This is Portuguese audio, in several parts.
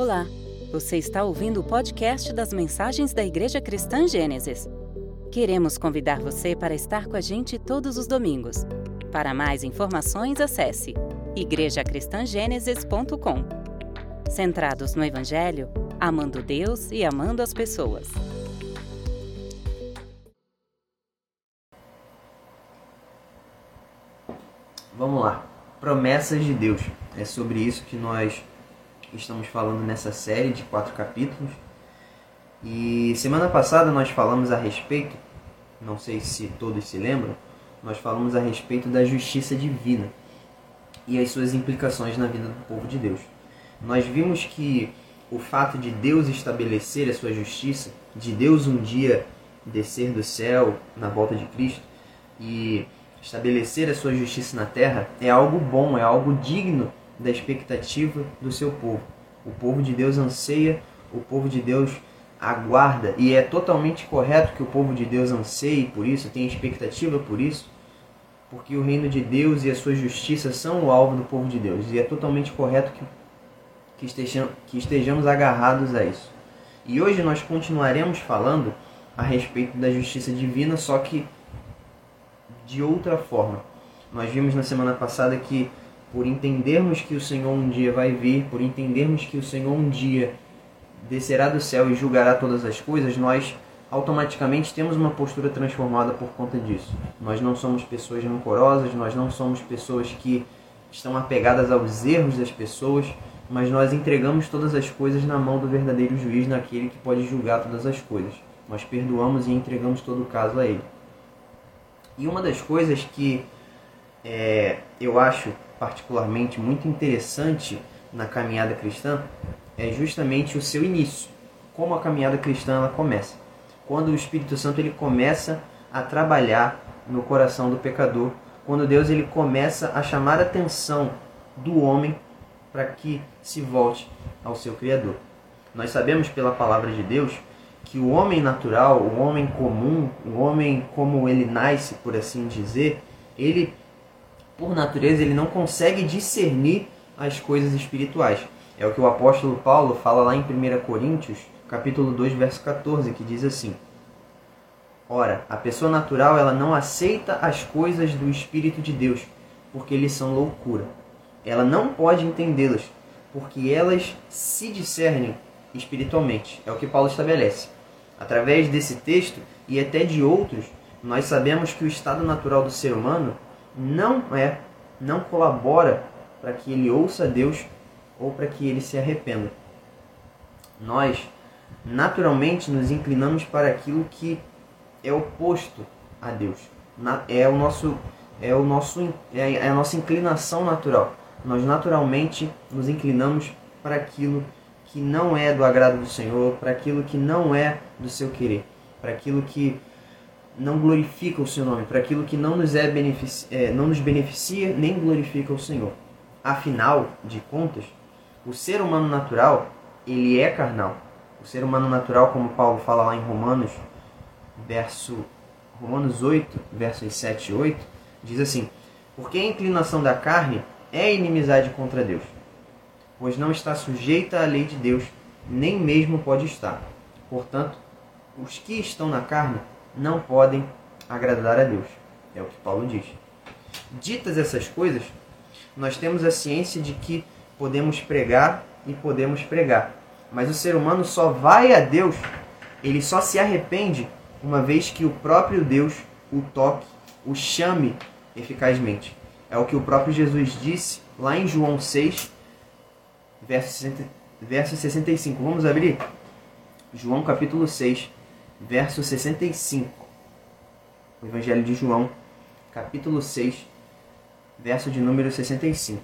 Olá, você está ouvindo o podcast das mensagens da Igreja Cristã Gênesis. Queremos convidar você para estar com a gente todos os domingos. Para mais informações, acesse igrejacristangênesis.com. Centrados no Evangelho, amando Deus e amando as pessoas. Vamos lá. Promessas de Deus. É sobre isso que nós estamos falando nessa série de quatro capítulos. E semana passada nós falamos a respeito, não sei se todos se lembram, nós falamos a respeito da justiça divina e as suas implicações na vida do povo de Deus. Nós vimos que o fato de Deus estabelecer a sua justiça, de Deus um dia descer do céu na volta de Cristo e estabelecer a sua justiça na terra, é algo bom, é algo digno da expectativa do seu povo. O povo de Deus anseia, o povo de Deus aguarda, e é totalmente correto que o povo de Deus anseie por isso, tenha expectativa por isso, porque o reino de Deus e a sua justiça são o alvo do povo de Deus, e é totalmente correto que, que, estejamos, que estejamos agarrados a isso. E hoje nós continuaremos falando a respeito da justiça divina, só que de outra forma. Nós vimos na semana passada que por entendermos que o Senhor um dia vai vir, por entendermos que o Senhor um dia descerá do céu e julgará todas as coisas, nós automaticamente temos uma postura transformada por conta disso. Nós não somos pessoas rancorosas, nós não somos pessoas que estão apegadas aos erros das pessoas, mas nós entregamos todas as coisas na mão do verdadeiro juiz, naquele que pode julgar todas as coisas. Nós perdoamos e entregamos todo o caso a ele. E uma das coisas que é, eu acho particularmente muito interessante na caminhada cristã é justamente o seu início. Como a caminhada cristã ela começa. Quando o Espírito Santo ele começa a trabalhar no coração do pecador, quando Deus ele começa a chamar a atenção do homem para que se volte ao seu criador. Nós sabemos pela palavra de Deus que o homem natural, o homem comum, o homem como ele nasce, por assim dizer, ele por natureza, ele não consegue discernir as coisas espirituais. É o que o apóstolo Paulo fala lá em 1 Coríntios, capítulo 2, verso 14, que diz assim: Ora, a pessoa natural ela não aceita as coisas do Espírito de Deus, porque eles são loucura. Ela não pode entendê-las, porque elas se discernem espiritualmente. É o que Paulo estabelece. Através desse texto e até de outros, nós sabemos que o estado natural do ser humano não é, não colabora para que ele ouça Deus ou para que ele se arrependa. Nós naturalmente nos inclinamos para aquilo que é oposto a Deus. É o nosso é o nosso é a nossa inclinação natural. Nós naturalmente nos inclinamos para aquilo que não é do agrado do Senhor, para aquilo que não é do seu querer, para aquilo que não glorifica o seu nome, para aquilo que não nos, é beneficia, é, não nos beneficia nem glorifica o Senhor. Afinal de contas, o ser humano natural, ele é carnal. O ser humano natural, como Paulo fala lá em Romanos, verso Romanos 8, versos 7 e 8, diz assim: Porque a inclinação da carne é inimizade contra Deus, pois não está sujeita à lei de Deus, nem mesmo pode estar. Portanto, os que estão na carne não podem agradar a Deus. É o que Paulo diz. Ditas essas coisas, nós temos a ciência de que podemos pregar e podemos pregar. Mas o ser humano só vai a Deus, ele só se arrepende uma vez que o próprio Deus o toque, o chame eficazmente. É o que o próprio Jesus disse lá em João 6, verso 65. Vamos abrir? João capítulo 6, verso 65. O Evangelho de João, capítulo 6, verso de número 65.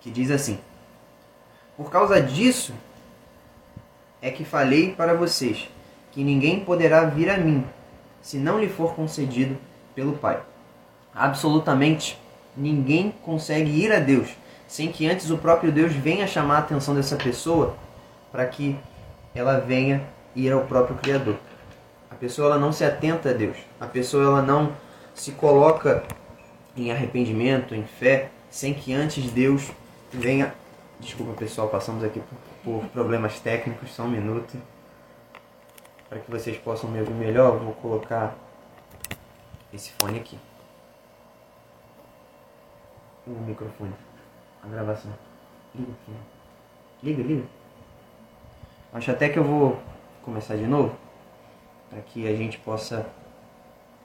Que diz assim: Por causa disso é que falei para vocês que ninguém poderá vir a mim se não lhe for concedido pelo Pai. Absolutamente ninguém consegue ir a Deus sem que antes o próprio Deus venha chamar a atenção dessa pessoa para que ela venha ir ao próprio Criador. A pessoa ela não se atenta a Deus. A pessoa ela não se coloca em arrependimento, em fé, sem que antes Deus venha. Desculpa pessoal, passamos aqui por, problemas técnicos, só um minuto. Para que vocês possam me ouvir melhor, vou colocar esse fone aqui. O microfone. A gravação. Liga, filho. Liga, liga. Acho até que eu vou começar de novo. Para que a gente possa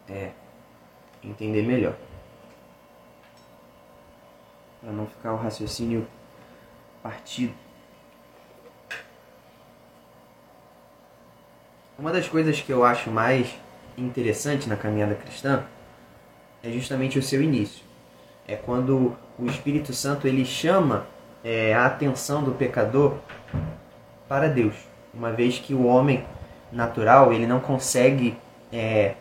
é, entender melhor. Para não ficar o raciocínio partido. Uma das coisas que eu acho mais interessante na caminhada cristã é justamente o seu início. É quando o Espírito Santo ele chama é, a atenção do pecador para Deus, uma vez que o homem natural ele não consegue é,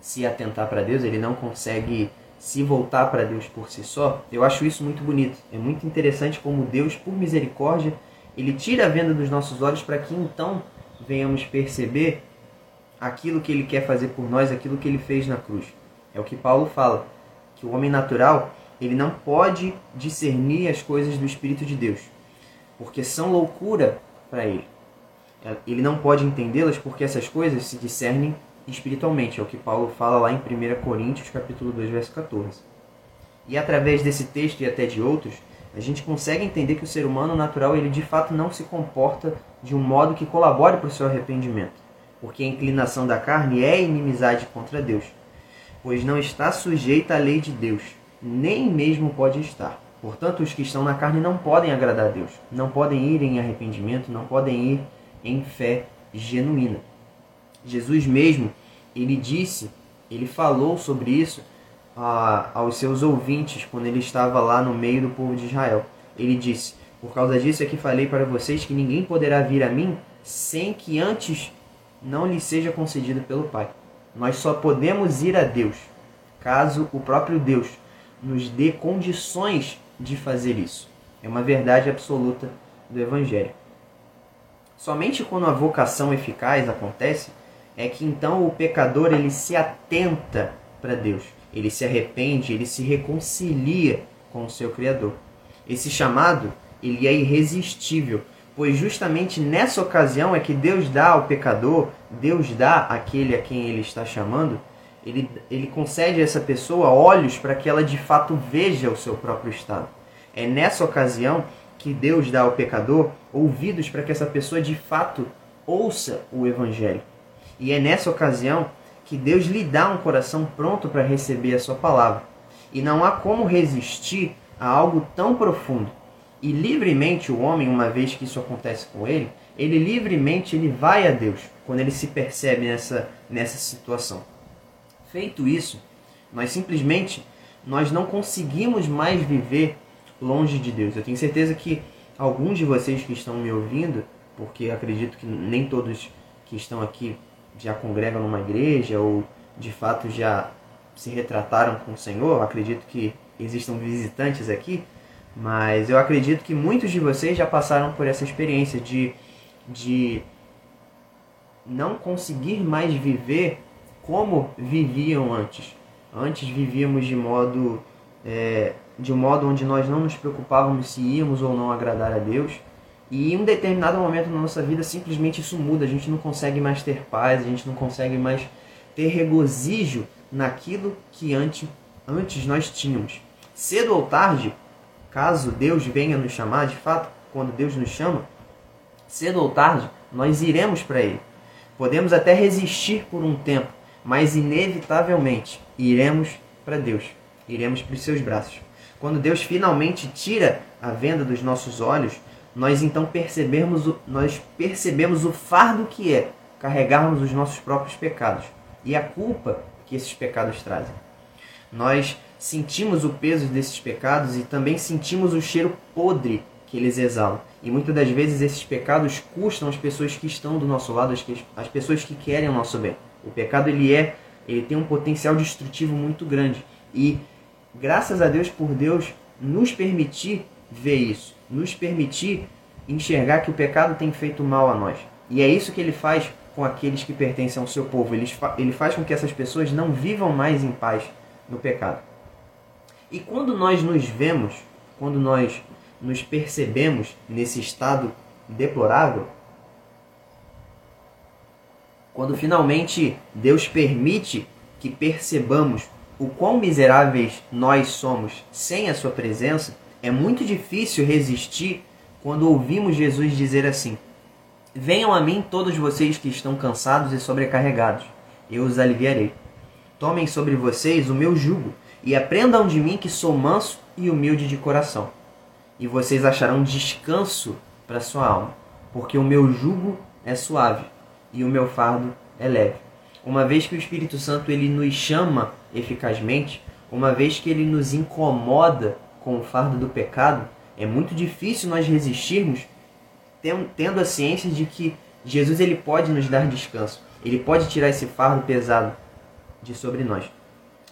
se atentar para Deus, ele não consegue se voltar para Deus por si só. Eu acho isso muito bonito. É muito interessante como Deus, por misericórdia, ele tira a venda dos nossos olhos para que então venhamos perceber aquilo que ele quer fazer por nós, aquilo que ele fez na cruz. É o que Paulo fala, que o homem natural, ele não pode discernir as coisas do espírito de Deus, porque são loucura para ele. Ele não pode entendê-las porque essas coisas se discernem espiritualmente, é o que Paulo fala lá em 1 Coríntios, capítulo 2, verso 14. E através desse texto e até de outros, a gente consegue entender que o ser humano natural, ele de fato não se comporta de um modo que colabore para o seu arrependimento, porque a inclinação da carne é inimizade contra Deus, pois não está sujeita à lei de Deus, nem mesmo pode estar. Portanto, os que estão na carne não podem agradar a Deus, não podem ir em arrependimento, não podem ir em fé genuína. Jesus mesmo, ele disse, ele falou sobre isso a, aos seus ouvintes quando ele estava lá no meio do povo de Israel. Ele disse: Por causa disso é que falei para vocês que ninguém poderá vir a mim sem que antes não lhe seja concedido pelo Pai. Nós só podemos ir a Deus caso o próprio Deus nos dê condições de fazer isso. É uma verdade absoluta do Evangelho. Somente quando a vocação eficaz acontece é que então o pecador ele se atenta para Deus, ele se arrepende, ele se reconcilia com o seu Criador. Esse chamado ele é irresistível, pois justamente nessa ocasião é que Deus dá ao pecador, Deus dá àquele a quem ele está chamando, ele, ele concede a essa pessoa olhos para que ela de fato veja o seu próprio estado. É nessa ocasião que Deus dá ao pecador ouvidos para que essa pessoa de fato ouça o Evangelho. E é nessa ocasião que Deus lhe dá um coração pronto para receber a sua palavra. E não há como resistir a algo tão profundo. E livremente o homem, uma vez que isso acontece com ele, ele livremente ele vai a Deus quando ele se percebe nessa, nessa situação. Feito isso, nós simplesmente nós não conseguimos mais viver longe de Deus. Eu tenho certeza que alguns de vocês que estão me ouvindo, porque acredito que nem todos que estão aqui já congregam numa igreja ou de fato já se retrataram com o Senhor. acredito que existam visitantes aqui, mas eu acredito que muitos de vocês já passaram por essa experiência de, de não conseguir mais viver como viviam antes. Antes vivíamos de modo é, de um modo onde nós não nos preocupávamos se íamos ou não agradar a Deus. E em um determinado momento na nossa vida, simplesmente isso muda. A gente não consegue mais ter paz, a gente não consegue mais ter regozijo naquilo que antes, antes nós tínhamos. Cedo ou tarde, caso Deus venha nos chamar, de fato, quando Deus nos chama, cedo ou tarde, nós iremos para Ele. Podemos até resistir por um tempo, mas inevitavelmente iremos para Deus, iremos para os seus braços. Quando Deus finalmente tira a venda dos nossos olhos, nós então percebemos o, nós percebemos o fardo que é carregarmos os nossos próprios pecados e a culpa que esses pecados trazem. Nós sentimos o peso desses pecados e também sentimos o cheiro podre que eles exalam. E muitas das vezes esses pecados custam as pessoas que estão do nosso lado, as pessoas que querem o nosso bem. O pecado ele é, ele tem um potencial destrutivo muito grande e graças a Deus por Deus nos permitir ver isso nos permitir enxergar que o pecado tem feito mal a nós. E é isso que ele faz com aqueles que pertencem ao seu povo. Ele, ele faz com que essas pessoas não vivam mais em paz no pecado. E quando nós nos vemos, quando nós nos percebemos nesse estado deplorável, quando finalmente Deus permite que percebamos o quão miseráveis nós somos sem a Sua presença, é muito difícil resistir quando ouvimos Jesus dizer assim: Venham a mim todos vocês que estão cansados e sobrecarregados, eu os aliviarei. Tomem sobre vocês o meu jugo e aprendam de mim que sou manso e humilde de coração. E vocês acharão descanso para sua alma, porque o meu jugo é suave e o meu fardo é leve. Uma vez que o Espírito Santo ele nos chama eficazmente, uma vez que ele nos incomoda com o fardo do pecado, é muito difícil nós resistirmos tendo a ciência de que Jesus ele pode nos dar descanso. Ele pode tirar esse fardo pesado de sobre nós.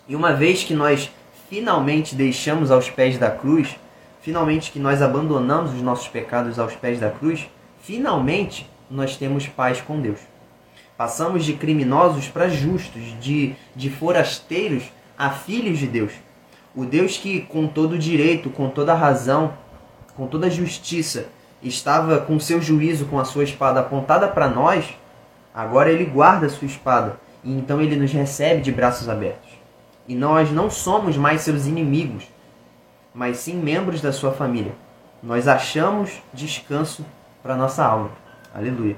E uma vez que nós finalmente deixamos aos pés da cruz, finalmente que nós abandonamos os nossos pecados aos pés da cruz, finalmente nós temos paz com Deus. Passamos de criminosos para justos, de, de forasteiros a filhos de Deus. O Deus que, com todo direito, com toda razão, com toda justiça, estava com seu juízo, com a sua espada apontada para nós, agora ele guarda a sua espada e então ele nos recebe de braços abertos. E nós não somos mais seus inimigos, mas sim membros da sua família. Nós achamos descanso para nossa alma. Aleluia.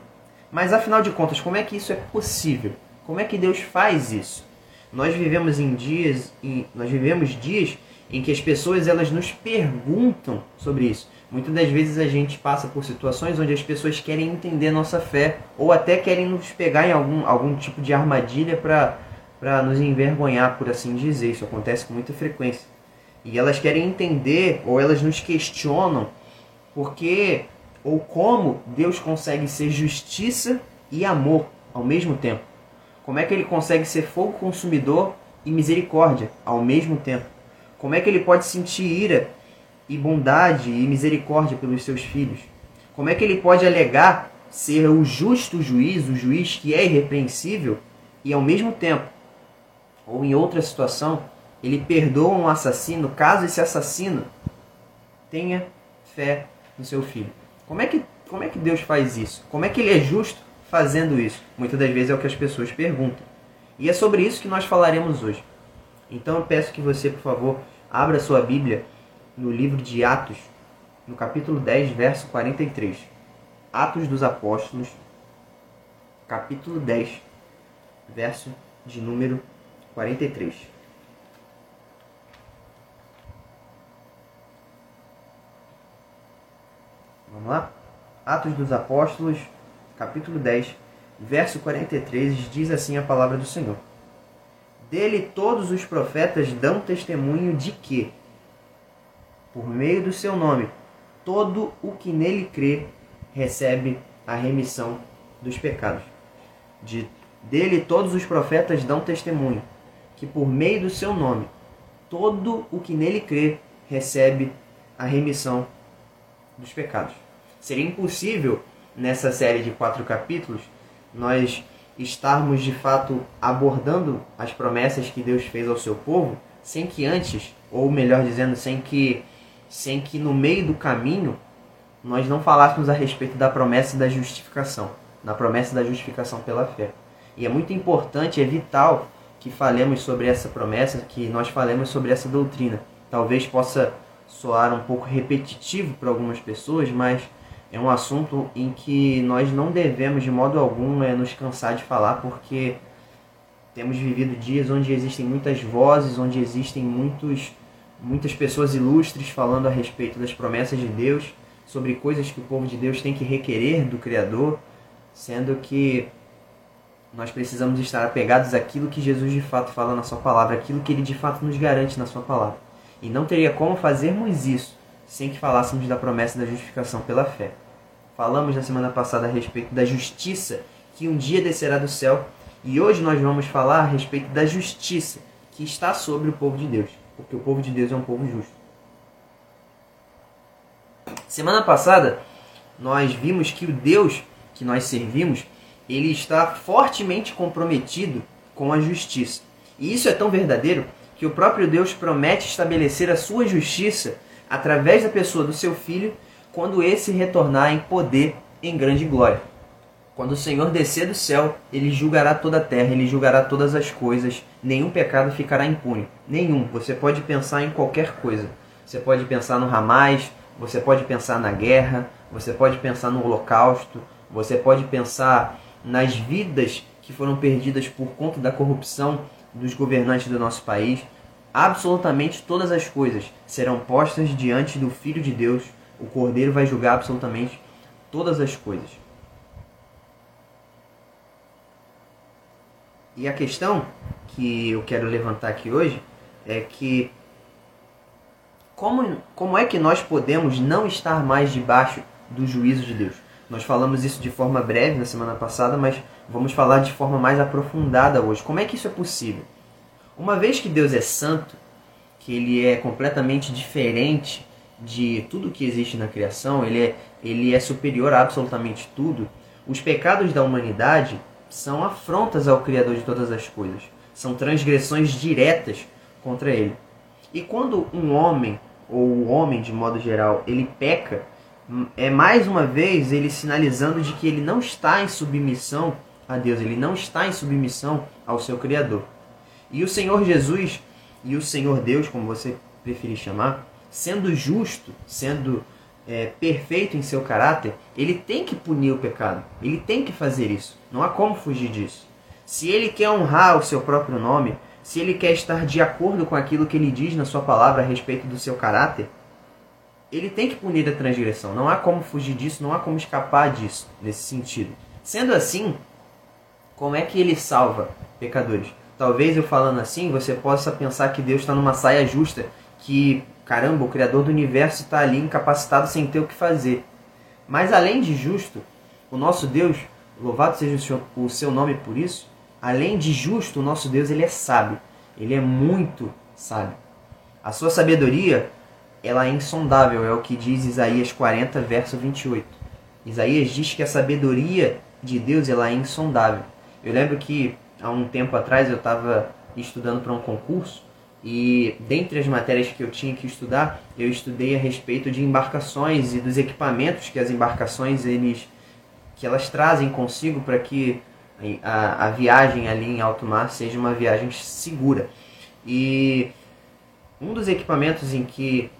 Mas afinal de contas, como é que isso é possível? Como é que Deus faz isso? Nós vivemos em dias, em, nós vivemos dias em que as pessoas elas nos perguntam sobre isso. Muitas das vezes a gente passa por situações onde as pessoas querem entender nossa fé ou até querem nos pegar em algum, algum tipo de armadilha para nos envergonhar, por assim dizer. Isso acontece com muita frequência. E elas querem entender ou elas nos questionam porque ou como Deus consegue ser justiça e amor ao mesmo tempo. Como é que ele consegue ser fogo consumidor e misericórdia ao mesmo tempo? Como é que ele pode sentir ira e bondade e misericórdia pelos seus filhos? Como é que ele pode alegar ser o justo juiz, o juiz que é irrepreensível, e ao mesmo tempo, ou em outra situação, ele perdoa um assassino caso esse assassino tenha fé no seu filho? Como é que, como é que Deus faz isso? Como é que ele é justo fazendo isso? Muitas das vezes é o que as pessoas perguntam. E é sobre isso que nós falaremos hoje. Então eu peço que você, por favor, abra sua Bíblia no livro de Atos, no capítulo 10, verso 43. Atos dos Apóstolos, capítulo 10, verso de número 43. Vamos lá? Atos dos Apóstolos, capítulo 10, verso 43, diz assim a palavra do Senhor. Dele todos os profetas dão testemunho de que, por meio do seu nome, todo o que nele crê recebe a remissão dos pecados. De, dele todos os profetas dão testemunho que, por meio do seu nome, todo o que nele crê recebe a remissão dos pecados. Seria impossível, nessa série de quatro capítulos, nós estarmos de fato abordando as promessas que Deus fez ao seu povo, sem que antes, ou melhor dizendo, sem que, sem que no meio do caminho nós não falássemos a respeito da promessa da justificação, da promessa da justificação pela fé. E é muito importante, é vital que falemos sobre essa promessa, que nós falemos sobre essa doutrina. Talvez possa soar um pouco repetitivo para algumas pessoas, mas é um assunto em que nós não devemos de modo algum é, nos cansar de falar, porque temos vivido dias onde existem muitas vozes, onde existem muitos, muitas pessoas ilustres falando a respeito das promessas de Deus, sobre coisas que o povo de Deus tem que requerer do Criador, sendo que nós precisamos estar apegados àquilo que Jesus de fato fala na sua palavra, aquilo que ele de fato nos garante na sua palavra. E não teria como fazermos isso sem que falássemos da promessa da justificação pela fé. Falamos na semana passada a respeito da justiça que um dia descerá do céu, e hoje nós vamos falar a respeito da justiça que está sobre o povo de Deus, porque o povo de Deus é um povo justo. Semana passada nós vimos que o Deus que nós servimos, ele está fortemente comprometido com a justiça. E isso é tão verdadeiro que o próprio Deus promete estabelecer a sua justiça através da pessoa do seu filho quando esse retornar em poder em grande glória. Quando o Senhor descer do céu, ele julgará toda a terra, ele julgará todas as coisas, nenhum pecado ficará impune. Nenhum. Você pode pensar em qualquer coisa. Você pode pensar no Hamas, você pode pensar na guerra, você pode pensar no holocausto, você pode pensar nas vidas que foram perdidas por conta da corrupção dos governantes do nosso país. Absolutamente todas as coisas serão postas diante do Filho de Deus. O Cordeiro vai julgar absolutamente todas as coisas. E a questão que eu quero levantar aqui hoje é que como, como é que nós podemos não estar mais debaixo do juízo de Deus? Nós falamos isso de forma breve na semana passada, mas vamos falar de forma mais aprofundada hoje. Como é que isso é possível? Uma vez que Deus é santo, que ele é completamente diferente de tudo que existe na criação, ele é, ele é superior a absolutamente tudo, os pecados da humanidade são afrontas ao Criador de todas as coisas, são transgressões diretas contra ele. E quando um homem, ou o homem de modo geral, ele peca, é mais uma vez ele sinalizando de que ele não está em submissão a Deus, ele não está em submissão ao seu Criador. E o Senhor Jesus e o Senhor Deus, como você preferir chamar, sendo justo, sendo é, perfeito em seu caráter, ele tem que punir o pecado. Ele tem que fazer isso. Não há como fugir disso. Se ele quer honrar o seu próprio nome, se ele quer estar de acordo com aquilo que ele diz na sua palavra a respeito do seu caráter, ele tem que punir a transgressão. Não há como fugir disso, não há como escapar disso, nesse sentido. Sendo assim, como é que ele salva pecadores? Talvez eu falando assim, você possa pensar que Deus está numa saia justa, que Caramba, o Criador do universo está ali incapacitado sem ter o que fazer. Mas além de justo, o nosso Deus, louvado seja o seu nome por isso, além de justo, o nosso Deus ele é sábio. Ele é muito sábio. A sua sabedoria, ela é insondável, é o que diz Isaías 40, verso 28. Isaías diz que a sabedoria de Deus ela é insondável. Eu lembro que há um tempo atrás eu estava estudando para um concurso e dentre as matérias que eu tinha que estudar, eu estudei a respeito de embarcações e dos equipamentos que as embarcações eles que elas trazem consigo para que a, a viagem ali em alto mar seja uma viagem segura. E um dos equipamentos em que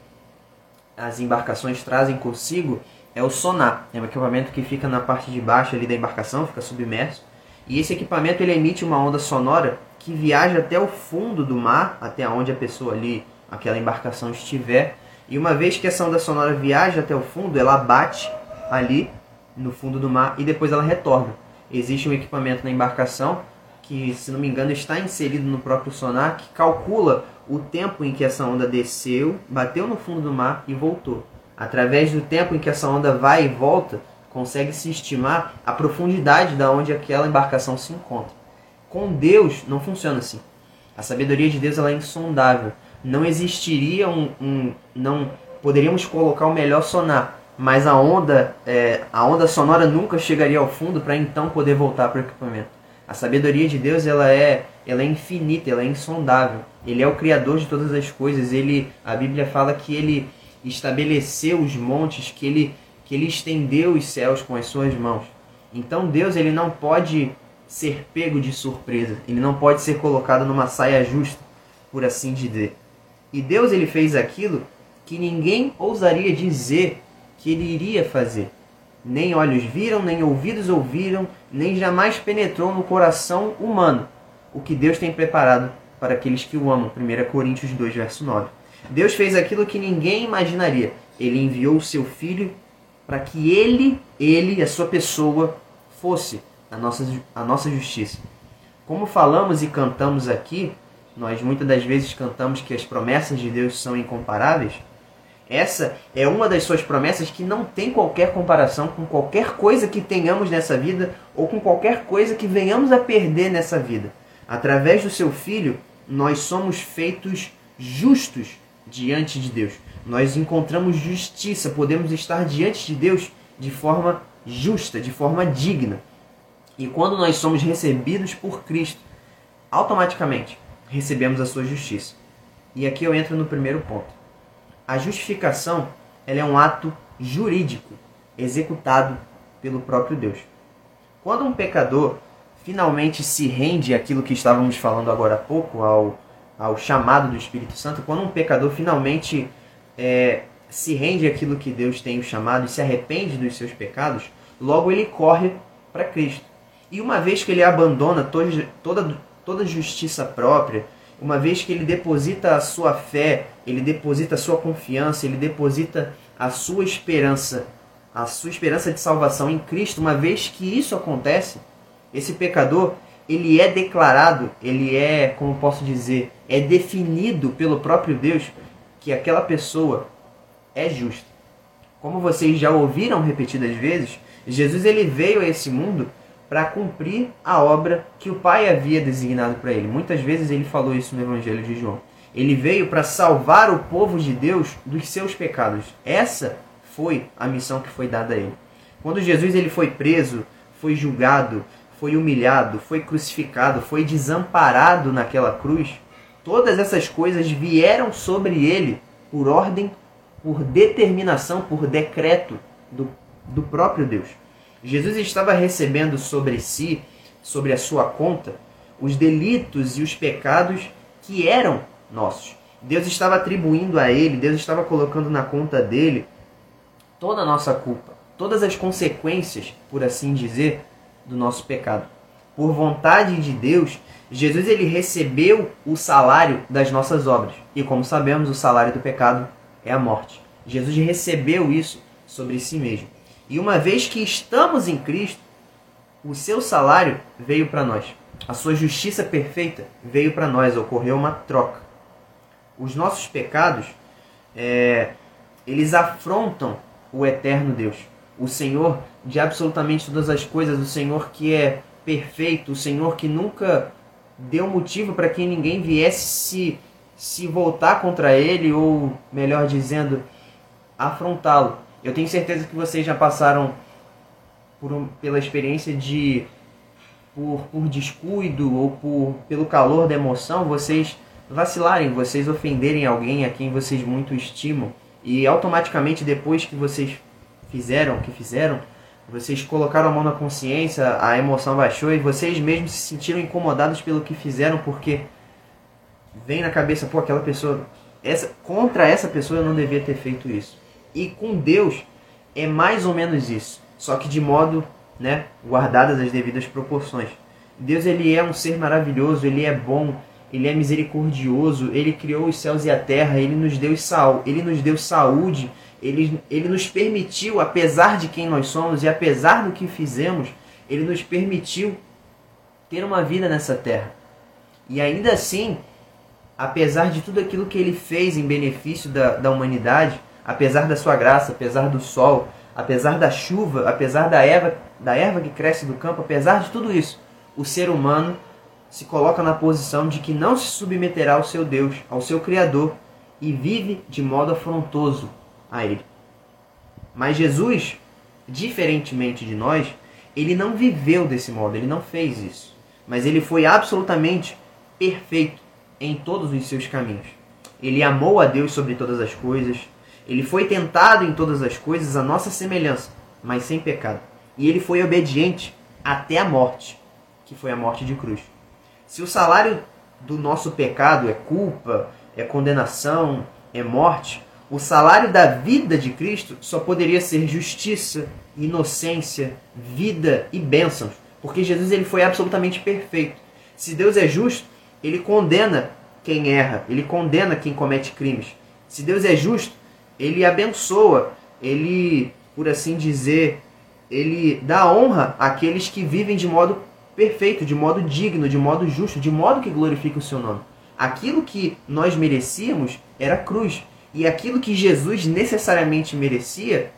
as embarcações trazem consigo é o sonar. É um equipamento que fica na parte de baixo ali da embarcação, fica submerso. E esse equipamento ele emite uma onda sonora que viaja até o fundo do mar, até onde a pessoa ali, aquela embarcação estiver. E uma vez que essa onda sonora viaja até o fundo, ela bate ali no fundo do mar e depois ela retorna. Existe um equipamento na embarcação que, se não me engano, está inserido no próprio sonar que calcula o tempo em que essa onda desceu, bateu no fundo do mar e voltou. Através do tempo em que essa onda vai e volta, consegue se estimar a profundidade da onde aquela embarcação se encontra. Com Deus não funciona assim. A sabedoria de Deus ela é insondável. Não existiria um, um não poderíamos colocar o melhor sonar, mas a onda é, a onda sonora nunca chegaria ao fundo para então poder voltar para o equipamento. A sabedoria de Deus ela é ela é infinita, ela é insondável. Ele é o criador de todas as coisas. Ele a Bíblia fala que ele estabeleceu os montes, que ele que ele estendeu os céus com as suas mãos. Então Deus ele não pode ser pego de surpresa. Ele não pode ser colocado numa saia justa, por assim dizer. E Deus ele fez aquilo que ninguém ousaria dizer que ele iria fazer. Nem olhos viram, nem ouvidos ouviram, nem jamais penetrou no coração humano o que Deus tem preparado para aqueles que o amam. 1 Coríntios 2, verso 9. Deus fez aquilo que ninguém imaginaria. Ele enviou o seu filho para que ele, ele, a sua pessoa, fosse a nossa, a nossa justiça. Como falamos e cantamos aqui, nós muitas das vezes cantamos que as promessas de Deus são incomparáveis. Essa é uma das suas promessas que não tem qualquer comparação com qualquer coisa que tenhamos nessa vida ou com qualquer coisa que venhamos a perder nessa vida. Através do seu filho, nós somos feitos justos diante de Deus. Nós encontramos justiça, podemos estar diante de Deus de forma justa, de forma digna. E quando nós somos recebidos por Cristo, automaticamente recebemos a sua justiça. E aqui eu entro no primeiro ponto. A justificação ela é um ato jurídico executado pelo próprio Deus. Quando um pecador finalmente se rende àquilo que estávamos falando agora há pouco, ao, ao chamado do Espírito Santo, quando um pecador finalmente é, se rende àquilo que Deus tem o chamado e se arrepende dos seus pecados, logo ele corre para Cristo. E uma vez que ele abandona toda, toda, toda justiça própria, uma vez que ele deposita a sua fé, ele deposita a sua confiança, ele deposita a sua esperança, a sua esperança de salvação em Cristo, uma vez que isso acontece, esse pecador, ele é declarado, ele é, como posso dizer, é definido pelo próprio Deus que aquela pessoa é justa. Como vocês já ouviram repetidas vezes, Jesus ele veio a esse mundo para cumprir a obra que o Pai havia designado para ele. Muitas vezes ele falou isso no Evangelho de João. Ele veio para salvar o povo de Deus dos seus pecados. Essa foi a missão que foi dada a ele. Quando Jesus ele foi preso, foi julgado, foi humilhado, foi crucificado, foi desamparado naquela cruz, todas essas coisas vieram sobre ele por ordem, por determinação, por decreto do, do próprio Deus. Jesus estava recebendo sobre si, sobre a sua conta, os delitos e os pecados que eram nossos. Deus estava atribuindo a ele, Deus estava colocando na conta dele toda a nossa culpa, todas as consequências, por assim dizer, do nosso pecado. Por vontade de Deus, Jesus ele recebeu o salário das nossas obras. E como sabemos, o salário do pecado é a morte. Jesus recebeu isso sobre si mesmo. E uma vez que estamos em Cristo, o seu salário veio para nós. A sua justiça perfeita veio para nós. Ocorreu uma troca. Os nossos pecados, é, eles afrontam o eterno Deus o Senhor de absolutamente todas as coisas, o Senhor que é perfeito, o Senhor que nunca deu motivo para que ninguém viesse se, se voltar contra ele, ou melhor dizendo, afrontá-lo. Eu tenho certeza que vocês já passaram por pela experiência de, por, por descuido ou por, pelo calor da emoção, vocês vacilarem, vocês ofenderem alguém a quem vocês muito estimam. E automaticamente depois que vocês fizeram o que fizeram, vocês colocaram a mão na consciência, a emoção baixou e vocês mesmos se sentiram incomodados pelo que fizeram porque vem na cabeça, pô, aquela pessoa, essa contra essa pessoa eu não devia ter feito isso. E com Deus é mais ou menos isso, só que de modo, né, guardadas as devidas proporções. Deus ele é um ser maravilhoso, ele é bom, ele é misericordioso, ele criou os céus e a terra, ele nos deu saúde, ele nos deu saúde, ele, ele nos permitiu, apesar de quem nós somos e apesar do que fizemos, ele nos permitiu ter uma vida nessa terra. E ainda assim, apesar de tudo aquilo que ele fez em benefício da, da humanidade, apesar da sua graça, apesar do sol, apesar da chuva, apesar da erva, da erva que cresce do campo, apesar de tudo isso, o ser humano se coloca na posição de que não se submeterá ao seu Deus, ao seu Criador, e vive de modo afrontoso, a ele. Mas Jesus, diferentemente de nós, ele não viveu desse modo, ele não fez isso. Mas ele foi absolutamente perfeito em todos os seus caminhos. Ele amou a Deus sobre todas as coisas. Ele foi tentado em todas as coisas a nossa semelhança, mas sem pecado. E ele foi obediente até a morte, que foi a morte de cruz. Se o salário do nosso pecado é culpa, é condenação, é morte, o salário da vida de Cristo só poderia ser justiça, inocência, vida e bênçãos, porque Jesus ele foi absolutamente perfeito. Se Deus é justo, ele condena quem erra, ele condena quem comete crimes. Se Deus é justo, ele abençoa, ele, por assim dizer, ele dá honra àqueles que vivem de modo perfeito, de modo digno, de modo justo, de modo que glorifica o seu nome. Aquilo que nós merecíamos era cruz. E aquilo que Jesus necessariamente merecia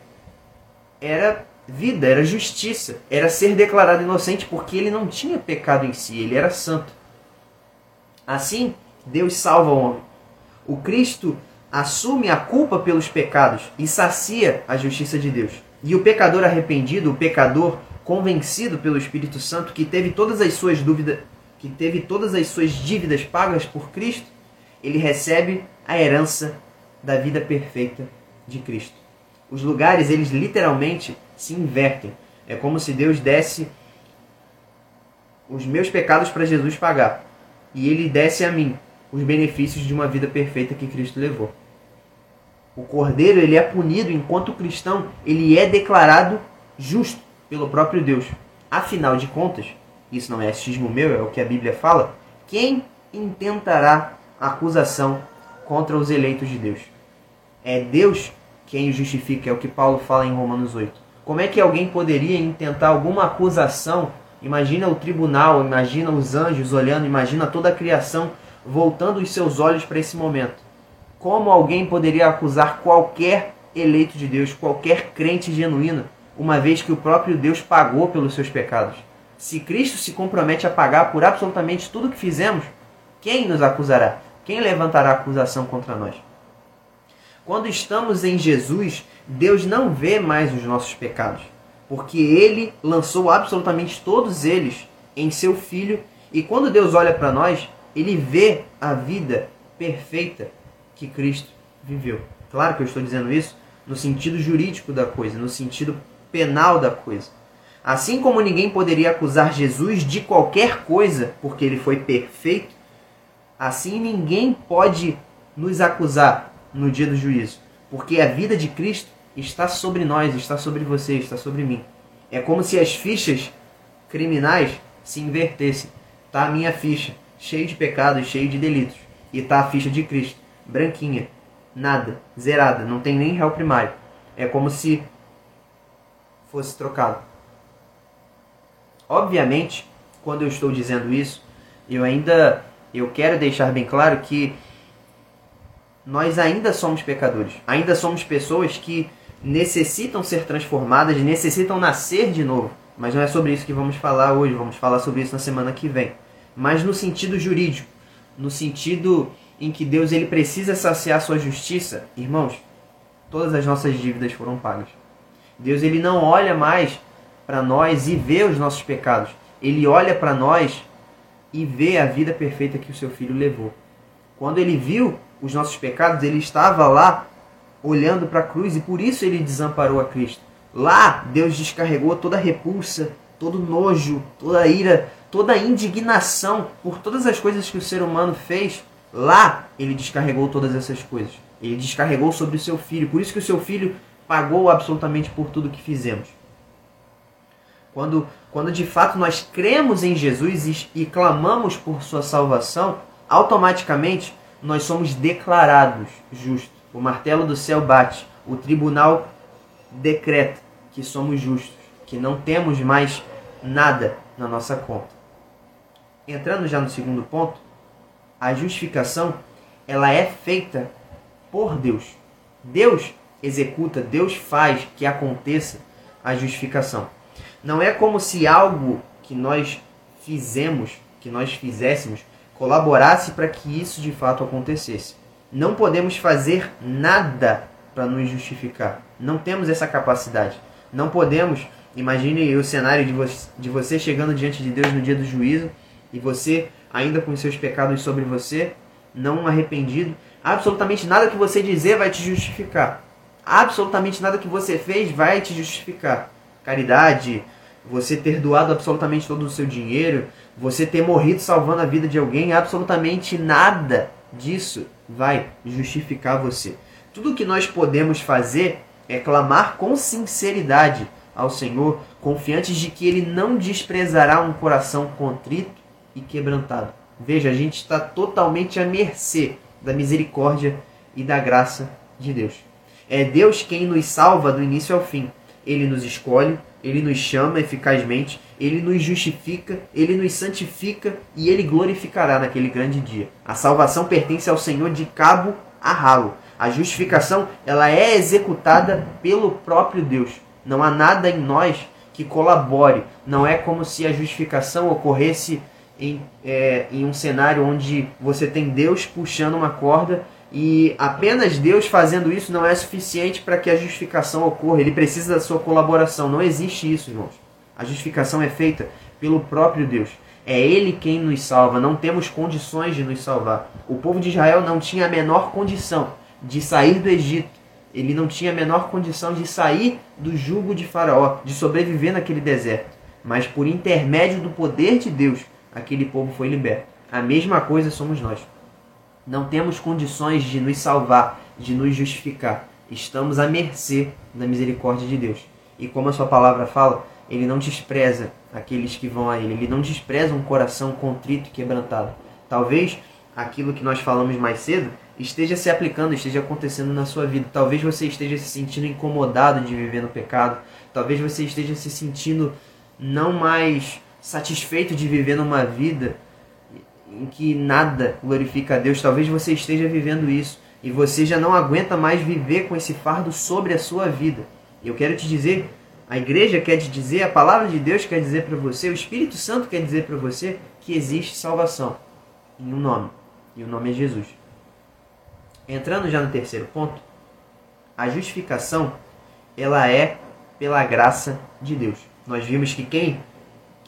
era vida, era justiça, era ser declarado inocente porque ele não tinha pecado em si, ele era santo. Assim, Deus salva o homem. O Cristo assume a culpa pelos pecados e sacia a justiça de Deus. E o pecador arrependido, o pecador convencido pelo Espírito Santo, que teve todas as suas dúvidas, que teve todas as suas dívidas pagas por Cristo, ele recebe a herança da vida perfeita de Cristo. Os lugares, eles literalmente se invertem. É como se Deus desse os meus pecados para Jesus pagar e ele desse a mim os benefícios de uma vida perfeita que Cristo levou. O cordeiro ele é punido enquanto cristão ele é declarado justo pelo próprio Deus. Afinal de contas, isso não é achismo meu, é o que a Bíblia fala. Quem intentará acusação contra os eleitos de Deus? É Deus quem o justifica, é o que Paulo fala em Romanos 8. Como é que alguém poderia intentar alguma acusação? Imagina o tribunal, imagina os anjos olhando, imagina toda a criação voltando os seus olhos para esse momento. Como alguém poderia acusar qualquer eleito de Deus, qualquer crente genuíno, uma vez que o próprio Deus pagou pelos seus pecados? Se Cristo se compromete a pagar por absolutamente tudo que fizemos, quem nos acusará? Quem levantará acusação contra nós? Quando estamos em Jesus, Deus não vê mais os nossos pecados, porque Ele lançou absolutamente todos eles em seu Filho, e quando Deus olha para nós, Ele vê a vida perfeita que Cristo viveu. Claro que eu estou dizendo isso no sentido jurídico da coisa, no sentido penal da coisa. Assim como ninguém poderia acusar Jesus de qualquer coisa porque ele foi perfeito, assim ninguém pode nos acusar no dia do juízo, porque a vida de Cristo está sobre nós, está sobre você, está sobre mim. É como se as fichas criminais se invertessem. Tá a minha ficha, cheia de pecados, cheia de delitos, e tá a ficha de Cristo branquinha, nada, zerada, não tem nem réu primário. É como se fosse trocado. Obviamente, quando eu estou dizendo isso, eu ainda eu quero deixar bem claro que nós ainda somos pecadores, ainda somos pessoas que necessitam ser transformadas, necessitam nascer de novo. Mas não é sobre isso que vamos falar hoje, vamos falar sobre isso na semana que vem. Mas no sentido jurídico, no sentido em que Deus ele precisa saciar sua justiça, irmãos, todas as nossas dívidas foram pagas. Deus ele não olha mais para nós e vê os nossos pecados. Ele olha para nós e vê a vida perfeita que o seu filho levou. Quando ele viu os nossos pecados, ele estava lá olhando para a cruz e por isso ele desamparou a Cristo. Lá Deus descarregou toda repulsa, todo nojo, toda ira, toda indignação por todas as coisas que o ser humano fez Lá ele descarregou todas essas coisas. Ele descarregou sobre o seu filho. Por isso que o seu filho pagou absolutamente por tudo que fizemos. Quando, quando de fato nós cremos em Jesus e, e clamamos por sua salvação, automaticamente nós somos declarados justos. O martelo do céu bate, o tribunal decreta que somos justos, que não temos mais nada na nossa conta. Entrando já no segundo ponto, a justificação ela é feita por Deus. Deus executa, Deus faz que aconteça a justificação. Não é como se algo que nós fizemos, que nós fizéssemos, colaborasse para que isso de fato acontecesse. Não podemos fazer nada para nos justificar. Não temos essa capacidade. Não podemos. Imagine o cenário de você, de você chegando diante de Deus no dia do juízo e você ainda com seus pecados sobre você, não arrependido, absolutamente nada que você dizer vai te justificar. Absolutamente nada que você fez vai te justificar. Caridade, você ter doado absolutamente todo o seu dinheiro, você ter morrido salvando a vida de alguém, absolutamente nada disso vai justificar você. Tudo que nós podemos fazer é clamar com sinceridade ao Senhor, confiantes de que Ele não desprezará um coração contrito e quebrantado. Veja, a gente está totalmente à mercê da misericórdia e da graça de Deus. É Deus quem nos salva do início ao fim. Ele nos escolhe, ele nos chama eficazmente, ele nos justifica, ele nos santifica e ele glorificará naquele grande dia. A salvação pertence ao Senhor de cabo a ralo. A justificação, ela é executada pelo próprio Deus. Não há nada em nós que colabore. Não é como se a justificação ocorresse em, é, em um cenário onde você tem Deus puxando uma corda e apenas Deus fazendo isso não é suficiente para que a justificação ocorra. Ele precisa da sua colaboração. Não existe isso, irmãos. A justificação é feita pelo próprio Deus. É Ele quem nos salva, não temos condições de nos salvar. O povo de Israel não tinha a menor condição de sair do Egito. Ele não tinha a menor condição de sair do jugo de Faraó, de sobreviver naquele deserto. Mas por intermédio do poder de Deus, aquele povo foi liberto. A mesma coisa somos nós. Não temos condições de nos salvar, de nos justificar. Estamos à mercê da misericórdia de Deus. E como a sua palavra fala, ele não despreza aqueles que vão a ele. Ele não despreza um coração contrito e quebrantado. Talvez aquilo que nós falamos mais cedo esteja se aplicando, esteja acontecendo na sua vida. Talvez você esteja se sentindo incomodado de viver no pecado. Talvez você esteja se sentindo não mais satisfeito de viver numa vida em que nada glorifica a Deus. Talvez você esteja vivendo isso e você já não aguenta mais viver com esse fardo sobre a sua vida. Eu quero te dizer a igreja quer te dizer, a palavra de Deus quer dizer para você, o Espírito Santo quer dizer para você que existe salvação em um nome. E o nome é Jesus. Entrando já no terceiro ponto, a justificação ela é pela graça de Deus. Nós vimos que quem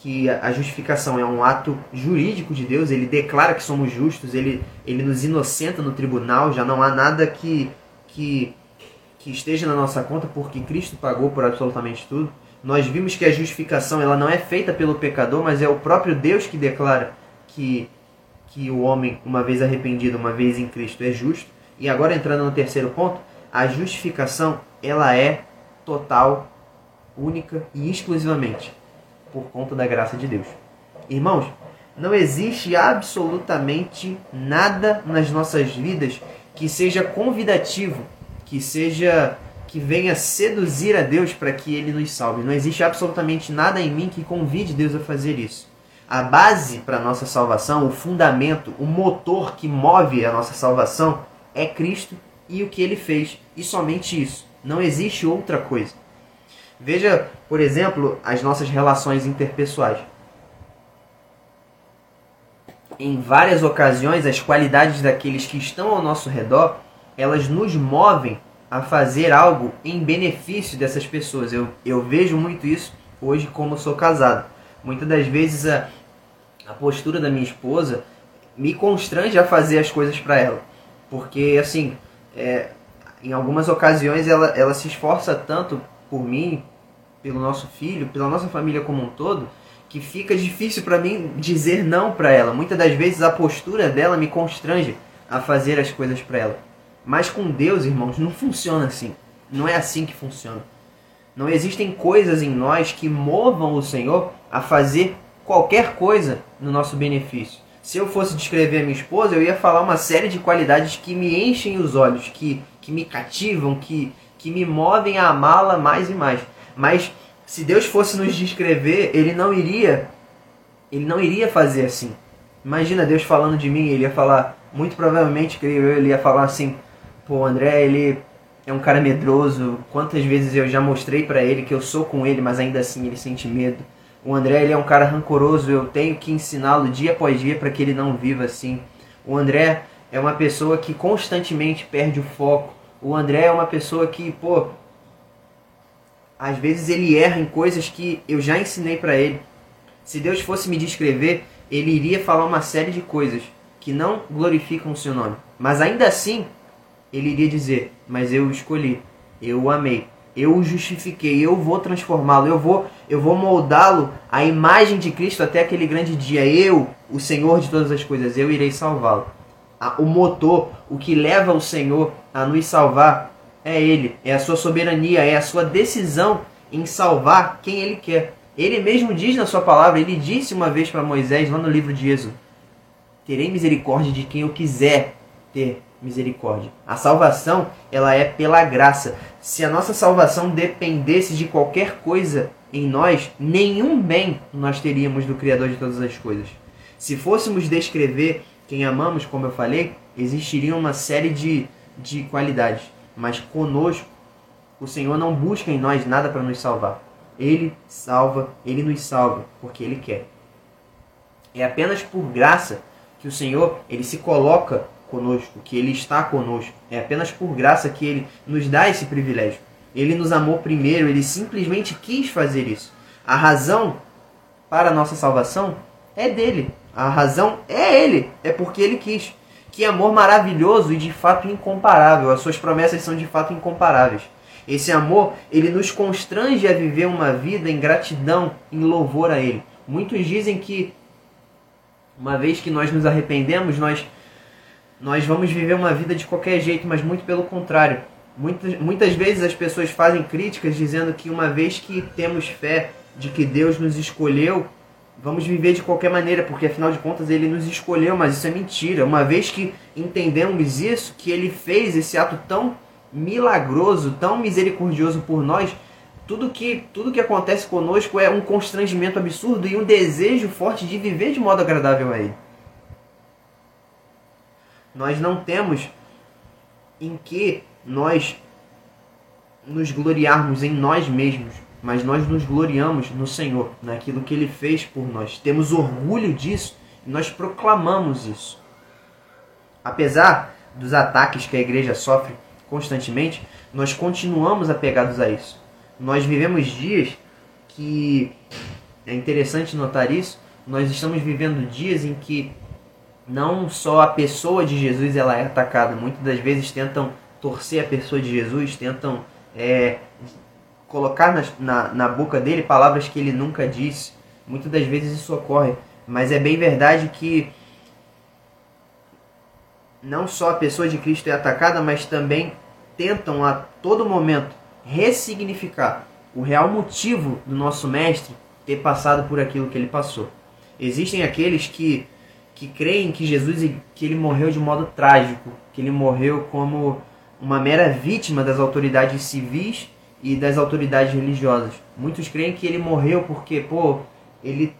que a justificação é um ato jurídico de Deus, ele declara que somos justos, ele, ele nos inocenta no tribunal, já não há nada que, que que esteja na nossa conta porque Cristo pagou por absolutamente tudo. Nós vimos que a justificação ela não é feita pelo pecador, mas é o próprio Deus que declara que, que o homem, uma vez arrependido, uma vez em Cristo, é justo. E agora entrando no terceiro ponto, a justificação ela é total, única e exclusivamente por conta da graça de Deus. Irmãos, não existe absolutamente nada nas nossas vidas que seja convidativo que seja que venha seduzir a Deus para que ele nos salve. Não existe absolutamente nada em mim que convide Deus a fazer isso. A base para nossa salvação, o fundamento, o motor que move a nossa salvação é Cristo e o que ele fez, e somente isso. Não existe outra coisa. Veja, por exemplo, as nossas relações interpessoais. Em várias ocasiões, as qualidades daqueles que estão ao nosso redor elas nos movem a fazer algo em benefício dessas pessoas. Eu, eu vejo muito isso hoje como sou casado. Muitas das vezes a, a postura da minha esposa me constrange a fazer as coisas para ela. Porque, assim, é, em algumas ocasiões ela, ela se esforça tanto por mim, pelo nosso filho, pela nossa família como um todo, que fica difícil para mim dizer não para ela. Muitas das vezes a postura dela me constrange a fazer as coisas para ela. Mas com Deus, irmãos, não funciona assim. Não é assim que funciona. Não existem coisas em nós que movam o Senhor a fazer qualquer coisa no nosso benefício. Se eu fosse descrever a minha esposa, eu ia falar uma série de qualidades que me enchem os olhos, que, que me cativam, que, que me movem a amá-la mais e mais. Mas se Deus fosse nos descrever, ele não iria ele não iria fazer assim. Imagina Deus falando de mim, ele ia falar, muito provavelmente, creio eu, ele ia falar assim: Pô, André, ele é um cara medroso. Quantas vezes eu já mostrei para ele que eu sou com ele, mas ainda assim ele sente medo. O André, ele é um cara rancoroso. Eu tenho que ensiná-lo dia após dia para que ele não viva assim. O André é uma pessoa que constantemente perde o foco. O André é uma pessoa que, pô, às vezes ele erra em coisas que eu já ensinei para ele. Se Deus fosse me descrever, ele iria falar uma série de coisas que não glorificam o seu nome. Mas ainda assim, ele iria dizer: Mas eu o escolhi, eu o amei, eu o justifiquei, eu vou transformá-lo, eu vou, eu vou moldá-lo à imagem de Cristo até aquele grande dia. Eu, o Senhor de todas as coisas, eu irei salvá-lo. O motor, o que leva o Senhor a nos salvar é Ele, é a sua soberania, é a sua decisão em salvar quem Ele quer. Ele mesmo diz na sua palavra, ele disse uma vez para Moisés lá no livro de Êxodo: Terei misericórdia de quem eu quiser ter misericórdia. A salvação, ela é pela graça. Se a nossa salvação dependesse de qualquer coisa em nós, nenhum bem nós teríamos do Criador de todas as coisas. Se fôssemos descrever quem amamos, como eu falei, existiria uma série de, de qualidades. Mas conosco, o Senhor não busca em nós nada para nos salvar. Ele salva, ele nos salva, porque ele quer. É apenas por graça que o Senhor ele se coloca conosco, que Ele está conosco. É apenas por graça que Ele nos dá esse privilégio. Ele nos amou primeiro, Ele simplesmente quis fazer isso. A razão para a nossa salvação é dele. A razão é ele. É porque ele quis. Que amor maravilhoso e de fato incomparável. As suas promessas são de fato incomparáveis. Esse amor, ele nos constrange a viver uma vida em gratidão, em louvor a ele. Muitos dizem que uma vez que nós nos arrependemos, nós nós vamos viver uma vida de qualquer jeito, mas muito pelo contrário. Muitas, muitas vezes as pessoas fazem críticas dizendo que uma vez que temos fé de que Deus nos escolheu, vamos viver de qualquer maneira, porque afinal de contas ele nos escolheu, mas isso é mentira. Uma vez que entendemos isso, que ele fez esse ato tão milagroso, tão misericordioso por nós, tudo que, tudo que acontece conosco é um constrangimento absurdo e um desejo forte de viver de modo agradável a Ele. Nós não temos em que nós nos gloriarmos em nós mesmos, mas nós nos gloriamos no Senhor, naquilo que Ele fez por nós. Temos orgulho disso e nós proclamamos isso. Apesar dos ataques que a igreja sofre constantemente, nós continuamos apegados a isso. Nós vivemos dias que é interessante notar isso. Nós estamos vivendo dias em que não só a pessoa de Jesus ela é atacada, muitas das vezes tentam torcer a pessoa de Jesus, tentam é, colocar na, na, na boca dele palavras que ele nunca disse. Muitas das vezes isso ocorre, mas é bem verdade que não só a pessoa de Cristo é atacada, mas também tentam a todo momento ressignificar o real motivo do nosso mestre ter passado por aquilo que ele passou. Existem aqueles que que creem que Jesus que ele morreu de modo trágico, que ele morreu como uma mera vítima das autoridades civis e das autoridades religiosas. Muitos creem que ele morreu porque, pô, ele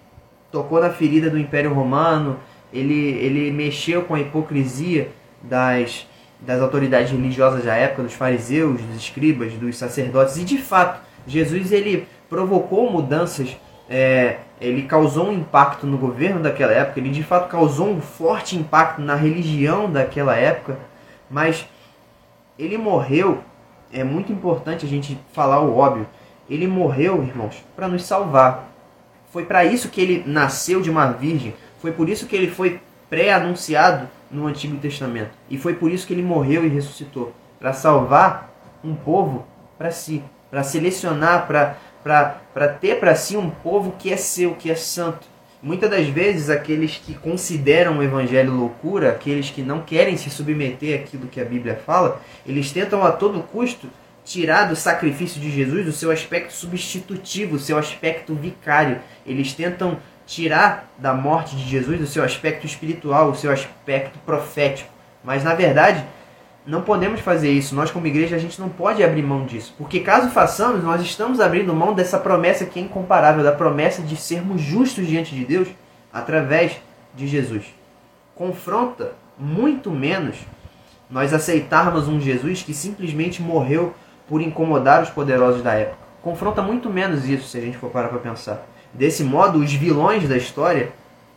tocou na ferida do Império Romano, ele, ele mexeu com a hipocrisia das das autoridades religiosas da época, dos fariseus, dos escribas, dos sacerdotes. E de fato, Jesus ele provocou mudanças, é, ele causou um impacto no governo daquela época, ele de fato causou um forte impacto na religião daquela época, mas ele morreu, é muito importante a gente falar o óbvio, ele morreu, irmãos, para nos salvar. Foi para isso que ele nasceu de uma virgem, foi por isso que ele foi pré-anunciado no Antigo Testamento. E foi por isso que ele morreu e ressuscitou para salvar um povo para si, para selecionar, para ter para si um povo que é seu, que é santo. Muitas das vezes, aqueles que consideram o evangelho loucura, aqueles que não querem se submeter àquilo que a Bíblia fala, eles tentam a todo custo tirar do sacrifício de Jesus o seu aspecto substitutivo, o seu aspecto vicário. Eles tentam tirar da morte de Jesus o seu aspecto espiritual, o seu aspecto profético. Mas na verdade, não podemos fazer isso. Nós, como igreja, a gente não pode abrir mão disso. Porque caso façamos, nós estamos abrindo mão dessa promessa que é incomparável da promessa de sermos justos diante de Deus através de Jesus. Confronta muito menos nós aceitarmos um Jesus que simplesmente morreu por incomodar os poderosos da época. Confronta muito menos isso se a gente for parar para pensar. Desse modo, os vilões da história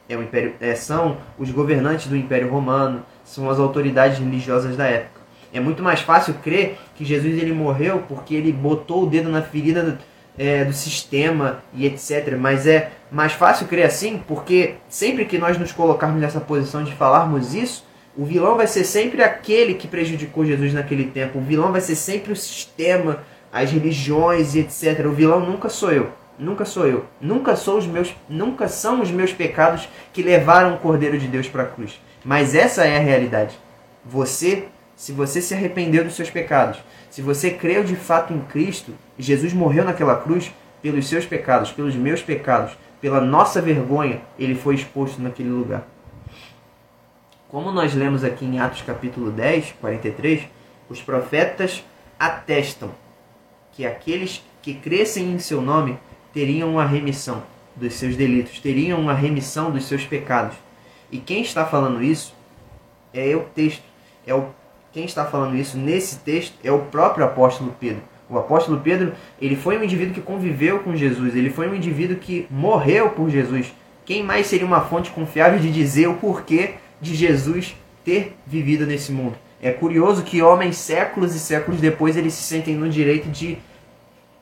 é Império, é, são os governantes do Império Romano, são as autoridades religiosas da época. É muito mais fácil crer que Jesus ele morreu porque ele botou o dedo na ferida do, é, do sistema e etc. Mas é mais fácil crer assim porque sempre que nós nos colocarmos nessa posição de falarmos isso, o vilão vai ser sempre aquele que prejudicou Jesus naquele tempo. O vilão vai ser sempre o sistema, as religiões e etc. O vilão nunca sou eu. Nunca sou eu. Nunca sou os meus, nunca são os meus pecados que levaram o Cordeiro de Deus para a cruz. Mas essa é a realidade. Você, se você se arrependeu dos seus pecados, se você creu de fato em Cristo, Jesus morreu naquela cruz pelos seus pecados, pelos meus pecados, pela nossa vergonha, ele foi exposto naquele lugar. Como nós lemos aqui em Atos capítulo 10, 43, os profetas atestam que aqueles que crescem em seu nome teriam uma remissão dos seus delitos, teriam uma remissão dos seus pecados. E quem está falando isso é o texto, é o quem está falando isso nesse texto é o próprio apóstolo Pedro. O apóstolo Pedro, ele foi um indivíduo que conviveu com Jesus, ele foi um indivíduo que morreu por Jesus. Quem mais seria uma fonte confiável de dizer o porquê de Jesus ter vivido nesse mundo? É curioso que homens séculos e séculos depois eles se sentem no direito de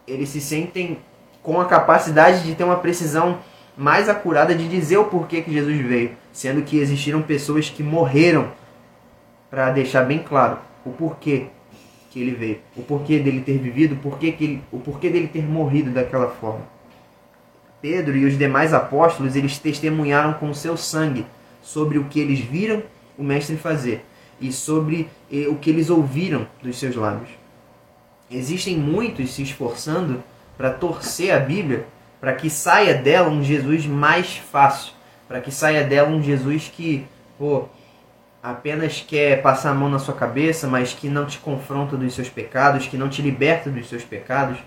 eles se sentem com a capacidade de ter uma precisão mais acurada de dizer o porquê que Jesus veio, sendo que existiram pessoas que morreram para deixar bem claro o porquê que ele veio, o porquê dele ter vivido, o porquê, que ele, o porquê dele ter morrido daquela forma. Pedro e os demais apóstolos, eles testemunharam com seu sangue sobre o que eles viram o mestre fazer e sobre eh, o que eles ouviram dos seus lábios. Existem muitos se esforçando para torcer a Bíblia para que saia dela um Jesus mais fácil, para que saia dela um Jesus que, pô, apenas quer passar a mão na sua cabeça, mas que não te confronta dos seus pecados, que não te liberta dos seus pecados.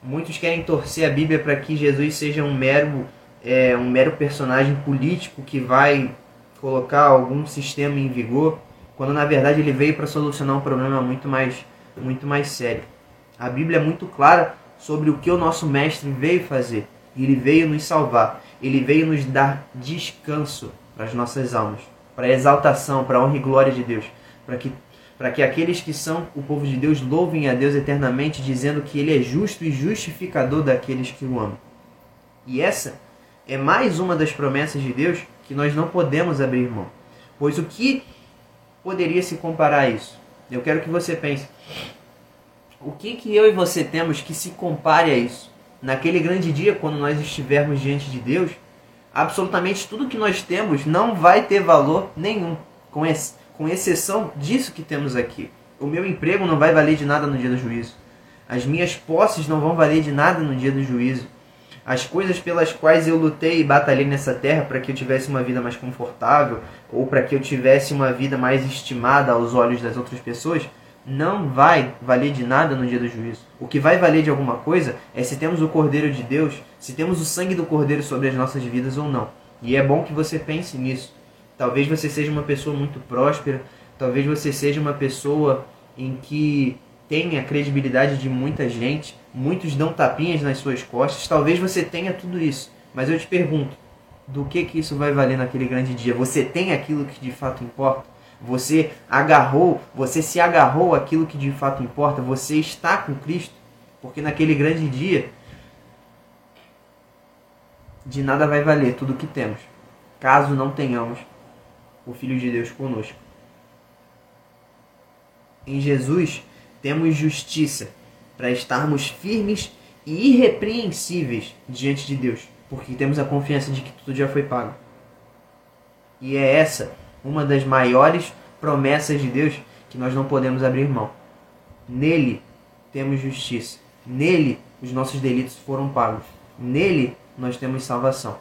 Muitos querem torcer a Bíblia para que Jesus seja um mero, é, um mero personagem político que vai colocar algum sistema em vigor, quando na verdade ele veio para solucionar um problema muito mais, muito mais sério. A Bíblia é muito clara sobre o que o nosso mestre veio fazer. Ele veio nos salvar. Ele veio nos dar descanso para as nossas almas, para exaltação, para honra e glória de Deus, para que para que aqueles que são o povo de Deus louvem a Deus eternamente, dizendo que ele é justo e justificador daqueles que o amam. E essa é mais uma das promessas de Deus que nós não podemos abrir mão. Pois o que poderia se comparar a isso? Eu quero que você pense. O que, que eu e você temos que se compare a isso? Naquele grande dia, quando nós estivermos diante de Deus, absolutamente tudo que nós temos não vai ter valor nenhum, com, esse, com exceção disso que temos aqui. O meu emprego não vai valer de nada no dia do juízo. As minhas posses não vão valer de nada no dia do juízo as coisas pelas quais eu lutei e batalhei nessa terra para que eu tivesse uma vida mais confortável ou para que eu tivesse uma vida mais estimada aos olhos das outras pessoas, não vai valer de nada no dia do juízo. O que vai valer de alguma coisa é se temos o Cordeiro de Deus, se temos o sangue do Cordeiro sobre as nossas vidas ou não. E é bom que você pense nisso. Talvez você seja uma pessoa muito próspera, talvez você seja uma pessoa em que tem a credibilidade de muita gente, muitos dão tapinhas nas suas costas. Talvez você tenha tudo isso, mas eu te pergunto, do que que isso vai valer naquele grande dia? Você tem aquilo que de fato importa? Você agarrou, você se agarrou aquilo que de fato importa? Você está com Cristo? Porque naquele grande dia de nada vai valer tudo o que temos, caso não tenhamos o Filho de Deus conosco. Em Jesus, temos justiça para estarmos firmes e irrepreensíveis diante de Deus, porque temos a confiança de que tudo já foi pago. E é essa uma das maiores promessas de Deus que nós não podemos abrir mão. Nele temos justiça. Nele os nossos delitos foram pagos. Nele nós temos salvação.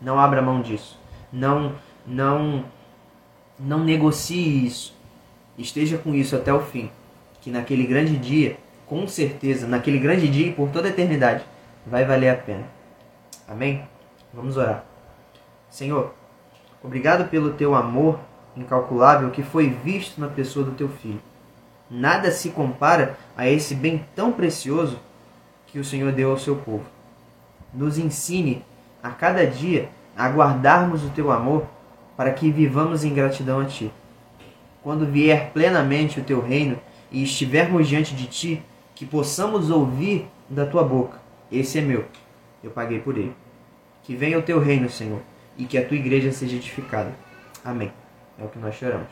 Não abra mão disso. Não não não negocie isso. Esteja com isso até o fim que naquele grande dia, com certeza, naquele grande dia e por toda a eternidade, vai valer a pena. Amém? Vamos orar. Senhor, obrigado pelo teu amor incalculável que foi visto na pessoa do teu filho. Nada se compara a esse bem tão precioso que o Senhor deu ao seu povo. Nos ensine a cada dia a guardarmos o teu amor para que vivamos em gratidão a ti. Quando vier plenamente o teu reino, e estivermos diante de ti, que possamos ouvir da tua boca: Esse é meu, eu paguei por ele. Que venha o teu reino, Senhor, e que a tua igreja seja edificada. Amém. É o que nós choramos.